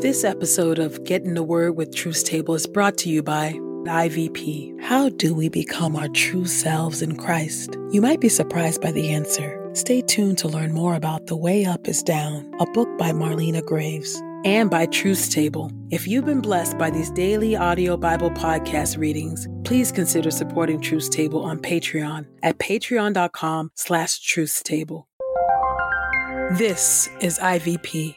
This episode of Get in the Word with Truth's Table is brought to you by IVP. How do we become our true selves in Christ? You might be surprised by the answer. Stay tuned to learn more about The Way Up is Down, a book by Marlena Graves, and by Truth's Table. If you've been blessed by these daily audio Bible podcast readings, please consider supporting Truth's Table on Patreon at patreon.com slash truthstable. This is IVP.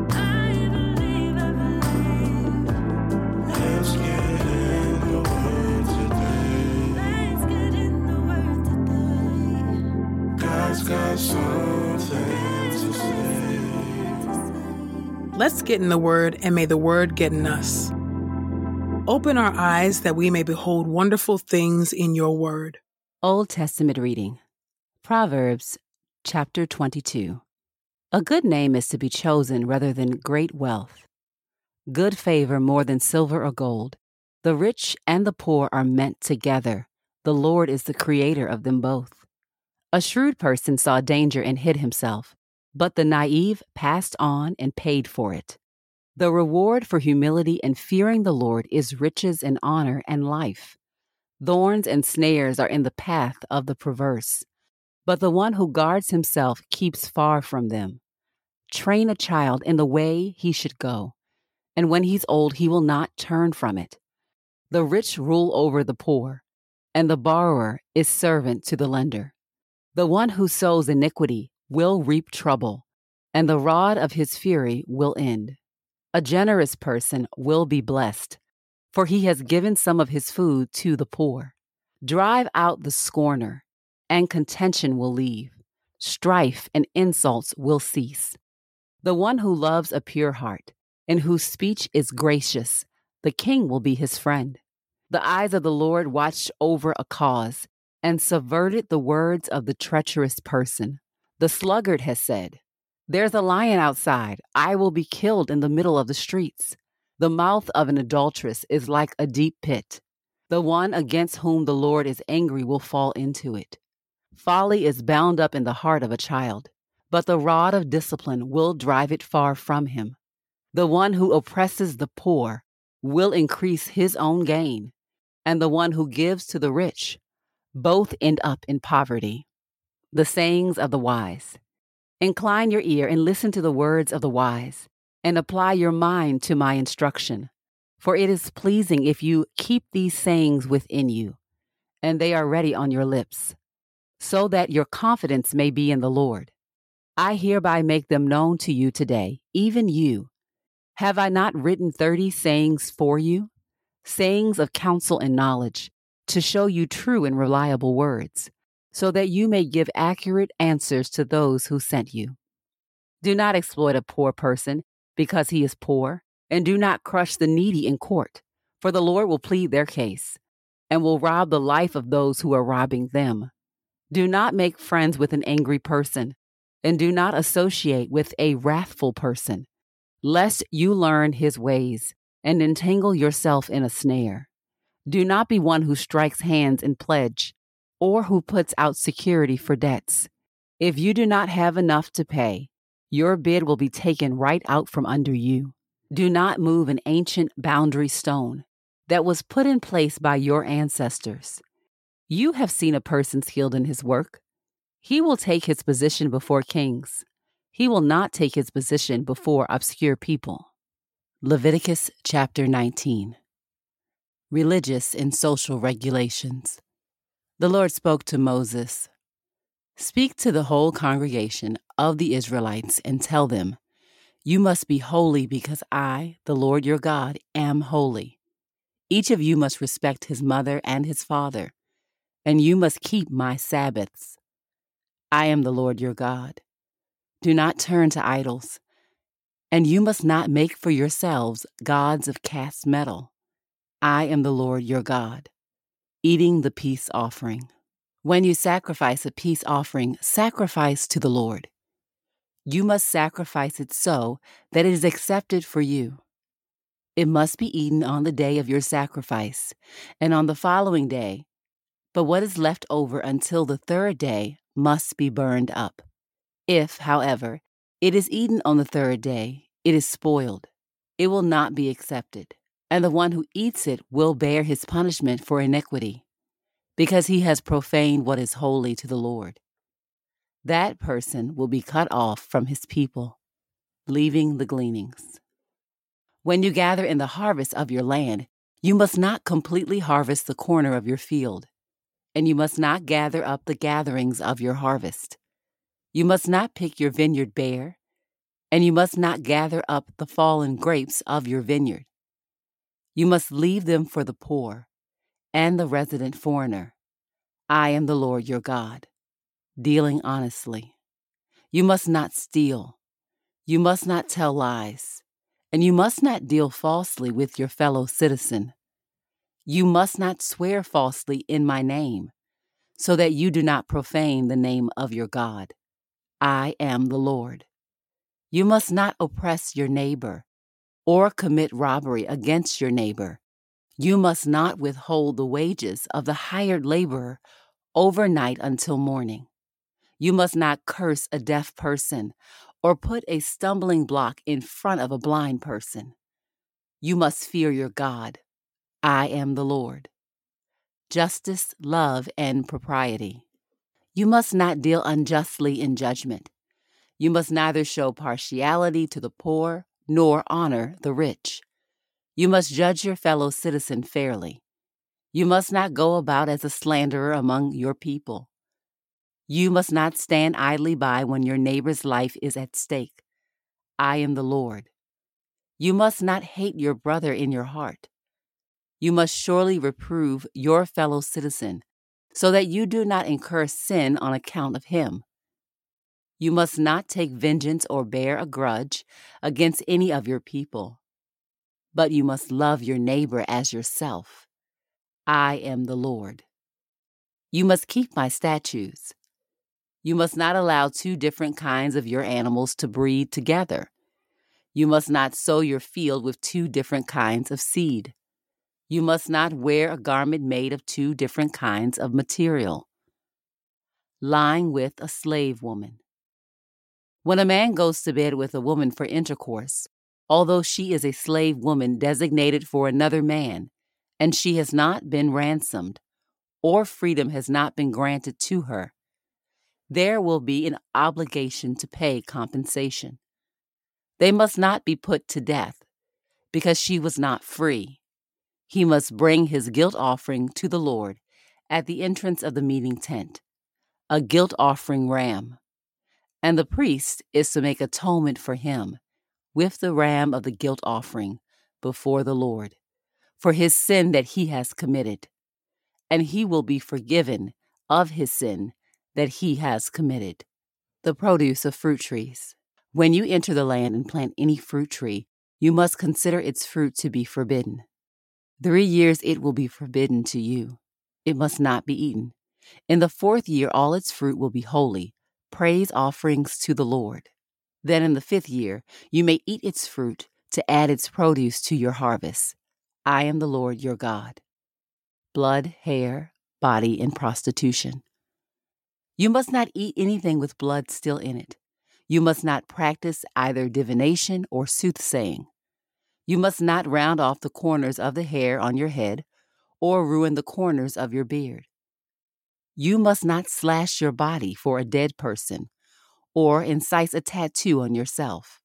Let's get in the Word, and may the Word get in us. Open our eyes that we may behold wonderful things in your Word. Old Testament reading Proverbs chapter 22. A good name is to be chosen rather than great wealth, good favor more than silver or gold. The rich and the poor are meant together. The Lord is the creator of them both. A shrewd person saw danger and hid himself, but the naive passed on and paid for it. The reward for humility and fearing the Lord is riches and honor and life. Thorns and snares are in the path of the perverse, but the one who guards himself keeps far from them. Train a child in the way he should go, and when he's old, he will not turn from it. The rich rule over the poor, and the borrower is servant to the lender. The one who sows iniquity will reap trouble, and the rod of his fury will end. A generous person will be blessed, for he has given some of his food to the poor. Drive out the scorner, and contention will leave. Strife and insults will cease. The one who loves a pure heart, and whose speech is gracious, the king will be his friend. The eyes of the Lord watched over a cause and subverted the words of the treacherous person. The sluggard has said, There's a lion outside. I will be killed in the middle of the streets. The mouth of an adulteress is like a deep pit. The one against whom the Lord is angry will fall into it. Folly is bound up in the heart of a child, but the rod of discipline will drive it far from him. The one who oppresses the poor will increase his own gain, and the one who gives to the rich both end up in poverty. The sayings of the wise. Incline your ear and listen to the words of the wise, and apply your mind to my instruction. For it is pleasing if you keep these sayings within you, and they are ready on your lips, so that your confidence may be in the Lord. I hereby make them known to you today, even you. Have I not written thirty sayings for you? Sayings of counsel and knowledge, to show you true and reliable words, so that you may give accurate answers to those who sent you. Do not exploit a poor person because he is poor, and do not crush the needy in court, for the Lord will plead their case and will rob the life of those who are robbing them. Do not make friends with an angry person, and do not associate with a wrathful person, lest you learn his ways and entangle yourself in a snare. Do not be one who strikes hands in pledge or who puts out security for debts. If you do not have enough to pay, your bid will be taken right out from under you. Do not move an ancient boundary stone that was put in place by your ancestors. You have seen a person skilled in his work. He will take his position before kings. He will not take his position before obscure people. Leviticus chapter 19 Religious and Social Regulations. The Lord spoke to Moses Speak to the whole congregation of the Israelites and tell them, You must be holy because I, the Lord your God, am holy. Each of you must respect his mother and his father, and you must keep my Sabbaths. I am the Lord your God. Do not turn to idols, and you must not make for yourselves gods of cast metal. I am the Lord your God. Eating the peace offering. When you sacrifice a peace offering, sacrifice to the Lord. You must sacrifice it so that it is accepted for you. It must be eaten on the day of your sacrifice and on the following day, but what is left over until the third day must be burned up. If, however, it is eaten on the third day, it is spoiled. It will not be accepted, and the one who eats it will bear his punishment for iniquity because he has profaned what is holy to the Lord. That person will be cut off from his people, leaving the gleanings. When you gather in the harvest of your land, you must not completely harvest the corner of your field, and you must not gather up the gatherings of your harvest. You must not pick your vineyard bare, and you must not gather up the fallen grapes of your vineyard. You must leave them for the poor and the resident foreigner. I am the Lord your God, dealing honestly. You must not steal. You must not tell lies. And you must not deal falsely with your fellow citizen. You must not swear falsely in my name, so that you do not profane the name of your God. I am the Lord. You must not oppress your neighbor or commit robbery against your neighbor you must not withhold the wages of the hired laborer overnight until morning. You must not curse a deaf person or put a stumbling block in front of a blind person. You must fear your God. I am the Lord. Justice, love, and propriety. You must not deal unjustly in judgment. You must neither show partiality to the poor nor honor the rich. You must judge your fellow citizen fairly. You must not go about as a slanderer among your people. You must not stand idly by when your neighbor's life is at stake. I am the Lord. You must not hate your brother in your heart. You must surely reprove your fellow citizen, so that you do not incur sin on account of him. You must not take vengeance or bear a grudge against any of your people but you must love your neighbor as yourself. I am the Lord. You must keep my statutes. You must not allow two different kinds of your animals to breed together. You must not sow your field with two different kinds of seed. You must not wear a garment made of two different kinds of material. Lying with a slave woman. When a man goes to bed with a woman for intercourse, although she is a slave woman designated for another man, and she has not been ransomed, or freedom has not been granted to her, there will be an obligation to pay compensation. They must not be put to death, because she was not free. He must bring his guilt offering to the Lord at the entrance of the meeting tent, a guilt offering ram. And the priest is to make atonement for him with the ram of the guilt offering before the Lord for his sin that he has committed, and he will be forgiven of his sin that he has committed. The produce of fruit trees. When you enter the land and plant any fruit tree, you must consider its fruit to be forbidden. Three years it will be forbidden to you. It must not be eaten. In the fourth year, all its fruit will be holy, praise offerings to the Lord. Then in the fifth year, you may eat its fruit to add its produce to your harvest. I am the Lord your God. Blood, hair, body, and prostitution. You must not eat anything with blood still in it. You must not practice either divination or soothsaying. You must not round off the corners of the hair on your head or ruin the corners of your beard. You must not slash your body for a dead person or incite a tattoo on yourself.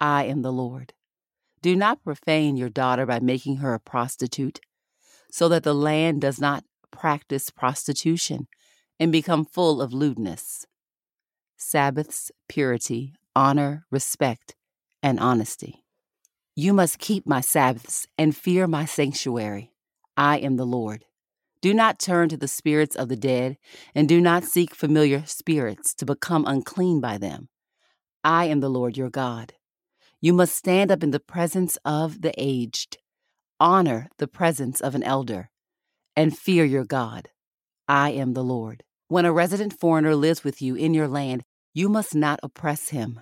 I am the Lord. Do not profane your daughter by making her a prostitute, so that the land does not practice prostitution and become full of lewdness. Sabbaths, purity, honor, respect, and honesty. You must keep my Sabbaths and fear my sanctuary. I am the Lord. Do not turn to the spirits of the dead, and do not seek familiar spirits to become unclean by them. I am the Lord your God. You must stand up in the presence of the aged, honor the presence of an elder, and fear your God. I am the Lord. When a resident foreigner lives with you in your land, you must not oppress him.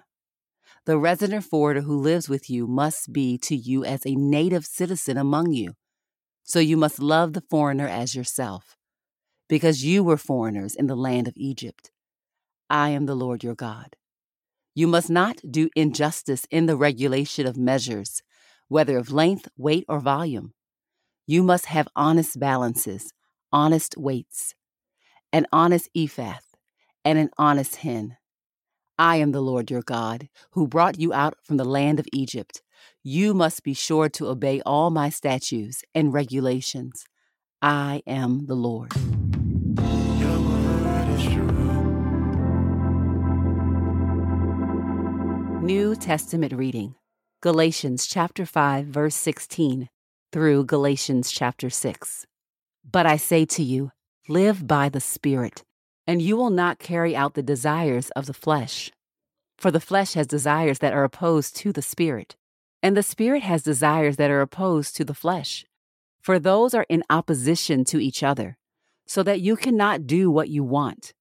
The resident foreigner who lives with you must be to you as a native citizen among you. So you must love the foreigner as yourself, because you were foreigners in the land of Egypt. I am the Lord your God. You must not do injustice in the regulation of measures, whether of length, weight, or volume. You must have honest balances, honest weights, an honest ephah, and an honest hin. I am the Lord your God, who brought you out from the land of Egypt. You must be sure to obey all my statutes and regulations. I am the Lord. New Testament reading Galatians chapter 5 verse 16 through Galatians chapter 6. But I say to you, live by the Spirit and you will not carry out the desires of the flesh. For the flesh has desires that are opposed to the spirit, and the spirit has desires that are opposed to the flesh. For those are in opposition to each other, so that you cannot do what you want.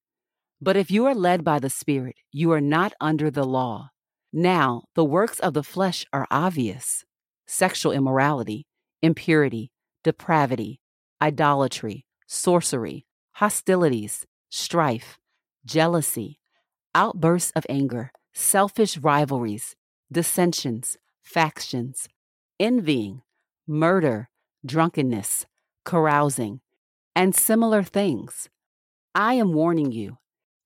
But if you are led by the Spirit, you are not under the law. Now, the works of the flesh are obvious sexual immorality, impurity, depravity, idolatry, sorcery, hostilities strife, jealousy, outbursts of anger, selfish rivalries, dissensions, factions, envying, murder, drunkenness, carousing, and similar things. I am warning you,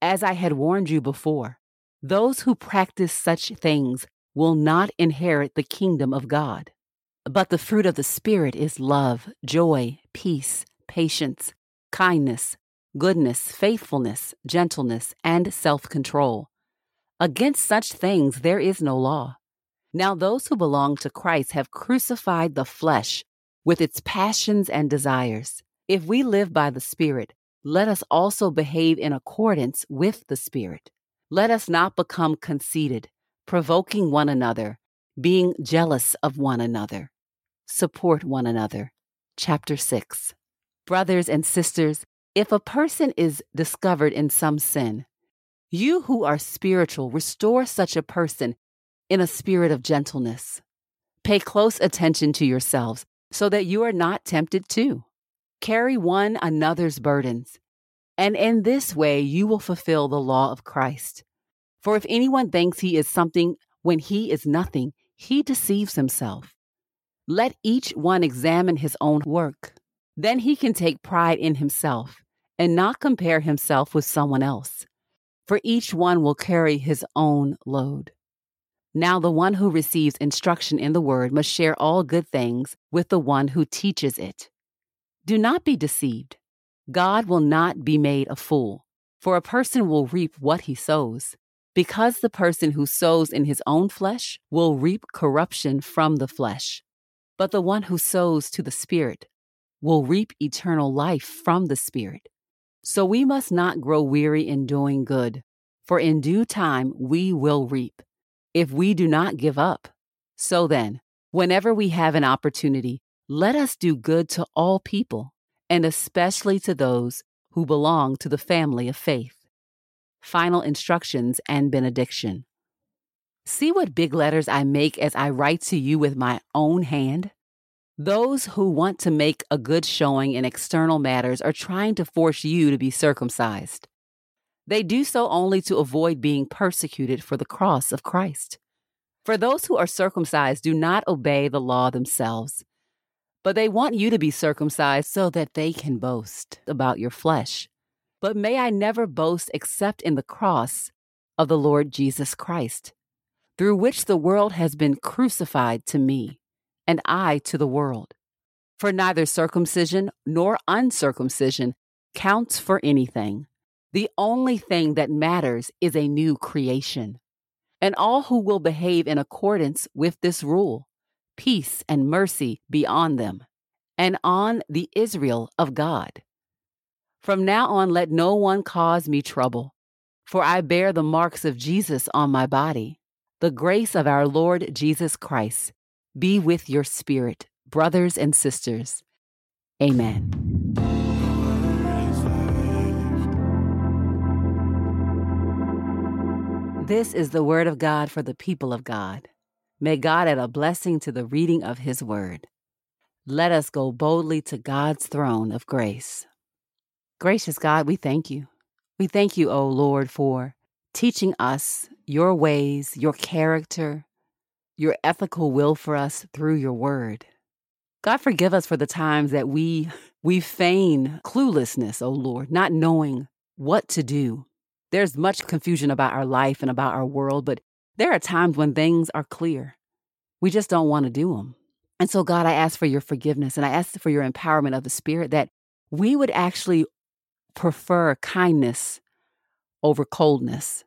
as I had warned you before, those who practice such things will not inherit the kingdom of God. But the fruit of the Spirit is love, joy, peace, patience, kindness, goodness, faithfulness, gentleness, and self control. Against such things there is no law. Now, those who belong to Christ have crucified the flesh with its passions and desires. If we live by the Spirit, let us also behave in accordance with the Spirit. Let us not become conceited, provoking one another, being jealous of one another. Support one another. Chapter 6. Brothers and sisters, if a person is discovered in some sin, you who are spiritual, restore such a person in a spirit of gentleness. Pay close attention to yourselves so that you are not tempted too. Carry one another's burdens, and in this way you will fulfill the law of Christ. For if anyone thinks he is something when he is nothing, he deceives himself. Let each one examine his own work. Then he can take pride in himself and not compare himself with someone else, for each one will carry his own load. Now, the one who receives instruction in the word must share all good things with the one who teaches it. Do not be deceived. God will not be made a fool, for a person will reap what he sows. Because the person who sows in his own flesh will reap corruption from the flesh, but the one who sows to the Spirit will reap eternal life from the Spirit. So we must not grow weary in doing good, for in due time we will reap, if we do not give up. So then, whenever we have an opportunity, let us do good to all people, and especially to those who belong to the family of faith. Final instructions and benediction. See what big letters I make as I write to you with my own hand? Those who want to make a good showing in external matters are trying to force you to be circumcised. They do so only to avoid being persecuted for the cross of Christ. For those who are circumcised do not obey the law themselves, but they want you to be circumcised so that they can boast about your flesh. But may I never boast except in the cross of the Lord Jesus Christ, through which the world has been crucified to me and I to the world. For neither circumcision nor uncircumcision counts for anything. The only thing that matters is a new creation. And all who will behave in accordance with this rule, peace and mercy be on them, and on the Israel of God. From now on, let no one cause me trouble, for I bear the marks of Jesus on my body. The grace of our Lord Jesus Christ be with your spirit brothers and sisters. Amen. This is the word of God for the people of God. May God add a blessing to the reading of his word. Let us go boldly to God's throne of grace. Gracious God, we thank you. We thank you, O Lord, for teaching us your ways, your character, your ethical will for us through your word. God forgive us for the times that we we feign cluelessness, O Lord, not knowing what to do. There's much confusion about our life and about our world, but there are times when things are clear. We just don't want to do them. And so, God, I ask for your forgiveness and I ask for your empowerment of the Spirit that we would actually prefer kindness over coldness,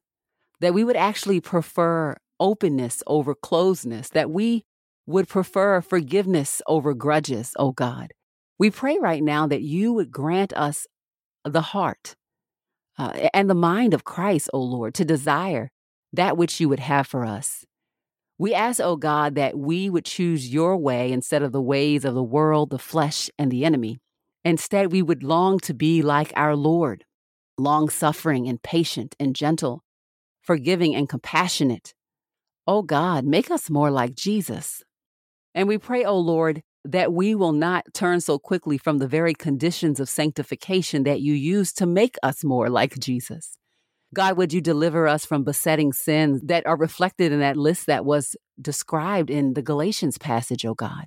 that we would actually prefer openness over closeness, that we would prefer forgiveness over grudges, oh God. We pray right now that you would grant us the heart uh, and the mind of Christ, O Lord, to desire that which you would have for us. We ask, O God, that we would choose your way instead of the ways of the world, the flesh, and the enemy. Instead, we would long to be like our Lord, long suffering and patient and gentle, forgiving and compassionate. O God, make us more like Jesus. And we pray, O Lord, that we will not turn so quickly from the very conditions of sanctification that you use to make us more like Jesus. God, would you deliver us from besetting sins that are reflected in that list that was described in the Galatians passage, O oh God?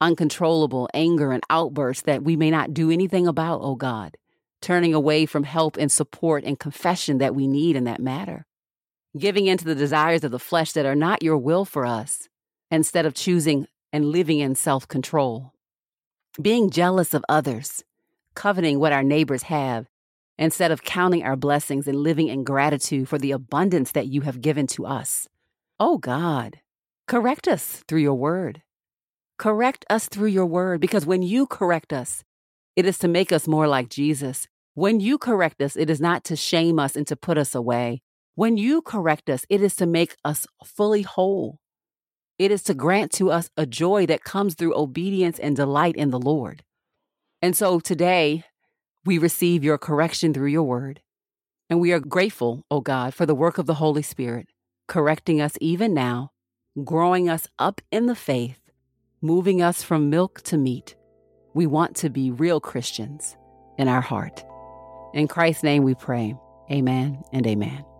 Uncontrollable anger and outbursts that we may not do anything about, O oh God, turning away from help and support and confession that we need in that matter, giving into the desires of the flesh that are not your will for us, instead of choosing and living in self control. Being jealous of others, coveting what our neighbors have, instead of counting our blessings and living in gratitude for the abundance that you have given to us. Oh God, correct us through your word. Correct us through your word, because when you correct us, it is to make us more like Jesus. When you correct us, it is not to shame us and to put us away. When you correct us, it is to make us fully whole. It is to grant to us a joy that comes through obedience and delight in the Lord. And so today, we receive your correction through your word. And we are grateful, O oh God, for the work of the Holy Spirit, correcting us even now, growing us up in the faith, moving us from milk to meat. We want to be real Christians in our heart. In Christ's name we pray. Amen and amen.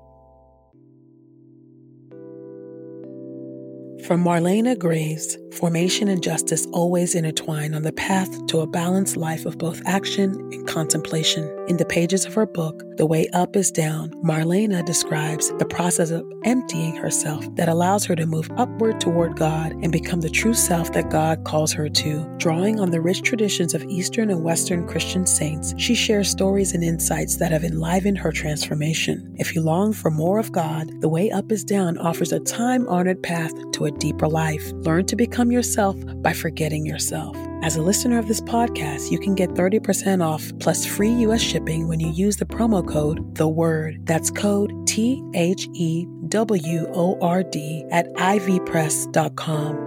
From Marlena Graves, formation and justice always intertwine on the path to a balanced life of both action and contemplation. In the pages of her book, The Way Up is Down, Marlena describes the process of emptying herself that allows her to move upward toward God and become the true self that God calls her to. Drawing on the rich traditions of Eastern and Western Christian saints, she shares stories and insights that have enlivened her transformation. If you long for more of God, The Way Up is Down offers a time honored path to a deeper life. Learn to become yourself by forgetting yourself. As a listener of this podcast, you can get 30% off plus free US shipping when you use the promo code The Word. That's code T H E W O R D at ivpress.com.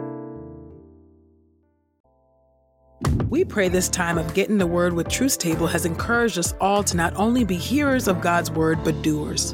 We pray this time of getting the word with Truth's Table has encouraged us all to not only be hearers of God's word, but doers.